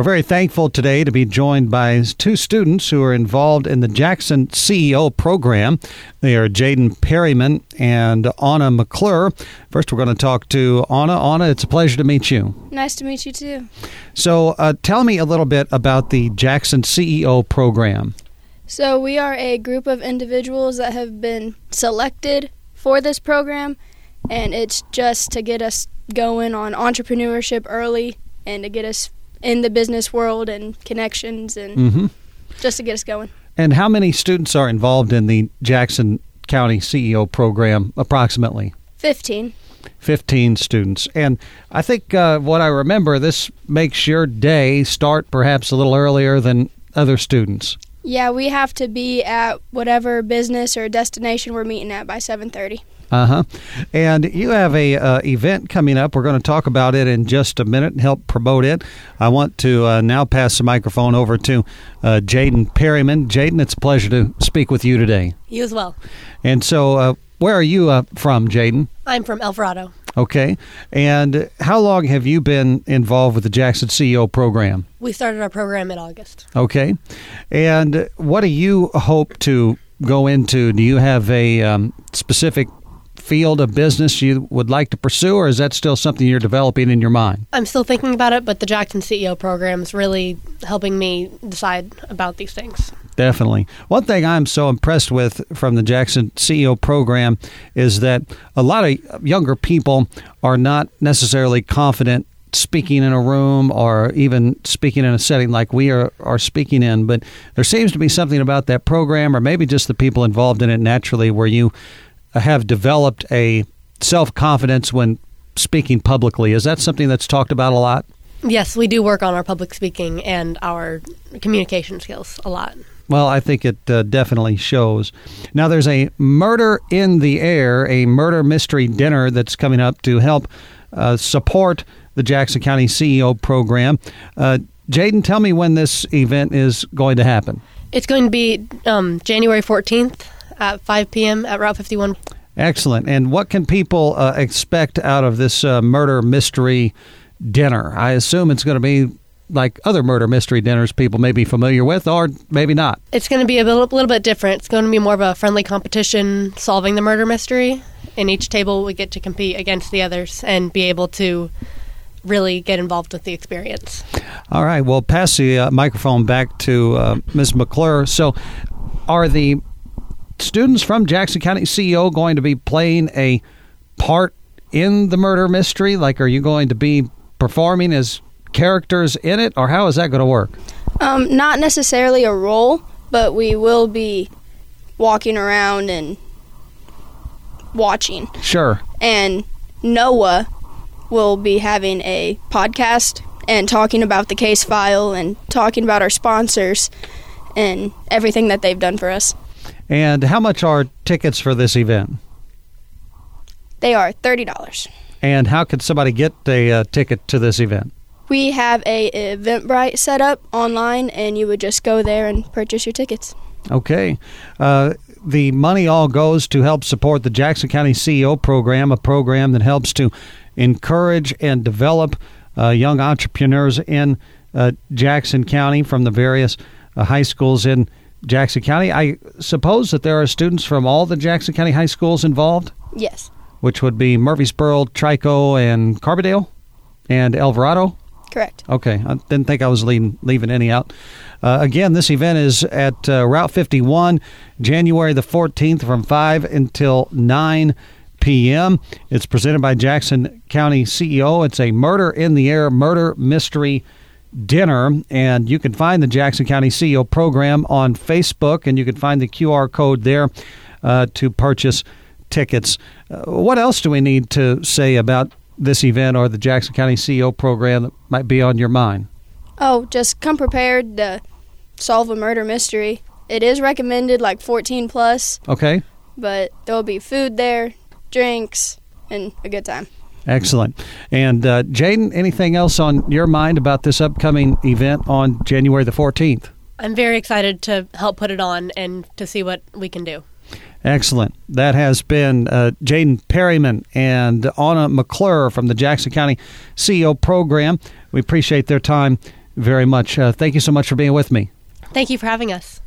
We're very thankful today to be joined by two students who are involved in the Jackson CEO program. They are Jaden Perryman and Auna McClure. First, we're going to talk to Auna. Auna, it's a pleasure to meet you. Nice to meet you too. So, uh, tell me a little bit about the Jackson CEO program. So, we are a group of individuals that have been selected for this program, and it's just to get us going on entrepreneurship early and to get us in the business world and connections and mm-hmm. just to get us going. And how many students are involved in the Jackson County CEO program approximately? 15. 15 students. And I think uh, what I remember, this makes your day start perhaps a little earlier than other students. Yeah, we have to be at whatever business or destination we're meeting at by 7:30. Uh huh. And you have a uh, event coming up. We're going to talk about it in just a minute and help promote it. I want to uh, now pass the microphone over to uh, Jaden Perryman. Jaden, it's a pleasure to speak with you today. You as well. And so, uh, where are you uh, from, Jaden? I'm from Elverado. Okay. And how long have you been involved with the Jackson CEO program? We started our program in August. Okay. And what do you hope to go into? Do you have a um, specific field of business you would like to pursue, or is that still something you're developing in your mind? I'm still thinking about it, but the Jackson CEO program is really helping me decide about these things. Definitely. One thing I'm so impressed with from the Jackson CEO program is that a lot of younger people are not necessarily confident speaking in a room or even speaking in a setting like we are, are speaking in. But there seems to be something about that program, or maybe just the people involved in it naturally, where you have developed a self confidence when speaking publicly. Is that something that's talked about a lot? Yes, we do work on our public speaking and our communication skills a lot. Well, I think it uh, definitely shows. Now, there's a murder in the air, a murder mystery dinner that's coming up to help uh, support the Jackson County CEO program. Uh, Jaden, tell me when this event is going to happen. It's going to be um, January 14th at 5 p.m. at Route 51. Excellent. And what can people uh, expect out of this uh, murder mystery dinner? I assume it's going to be like other murder mystery dinners people may be familiar with, or maybe not. It's going to be a little, little bit different. It's going to be more of a friendly competition solving the murder mystery. In each table, we get to compete against the others and be able to really get involved with the experience. All right. Well, pass the uh, microphone back to uh, Ms. McClure. So, are the students from Jackson County CEO going to be playing a part in the murder mystery? Like, are you going to be performing as characters in it, or how is that going to work? Um, not necessarily a role, but we will be walking around and watching. Sure. And Noah will be having a podcast and talking about the case file and talking about our sponsors and everything that they've done for us. And how much are tickets for this event? They are $30. And how could somebody get a uh, ticket to this event? We have a Eventbrite set up online, and you would just go there and purchase your tickets. Okay. Uh, the money all goes to help support the Jackson County CEO program, a program that helps to encourage and develop uh, young entrepreneurs in uh, Jackson County from the various uh, high schools in Jackson County. I suppose that there are students from all the Jackson County high schools involved? Yes. Which would be Murphysboro, Trico, and Carbondale, and Elverado? Correct. Okay. I didn't think I was leaving, leaving any out. Uh, again, this event is at uh, Route 51, January the 14th from 5 until 9 p.m. It's presented by Jackson County CEO. It's a murder in the air murder mystery dinner. And you can find the Jackson County CEO program on Facebook, and you can find the QR code there uh, to purchase tickets. Uh, what else do we need to say about this event or the Jackson County CEO program that might be on your mind? Oh, just come prepared to solve a murder mystery. It is recommended like 14 plus. Okay. But there will be food there, drinks, and a good time. Excellent. And uh, Jaden, anything else on your mind about this upcoming event on January the 14th? I'm very excited to help put it on and to see what we can do. Excellent. That has been uh, Jaden Perryman and Auna McClure from the Jackson County CEO program. We appreciate their time very much. Uh, thank you so much for being with me. Thank you for having us.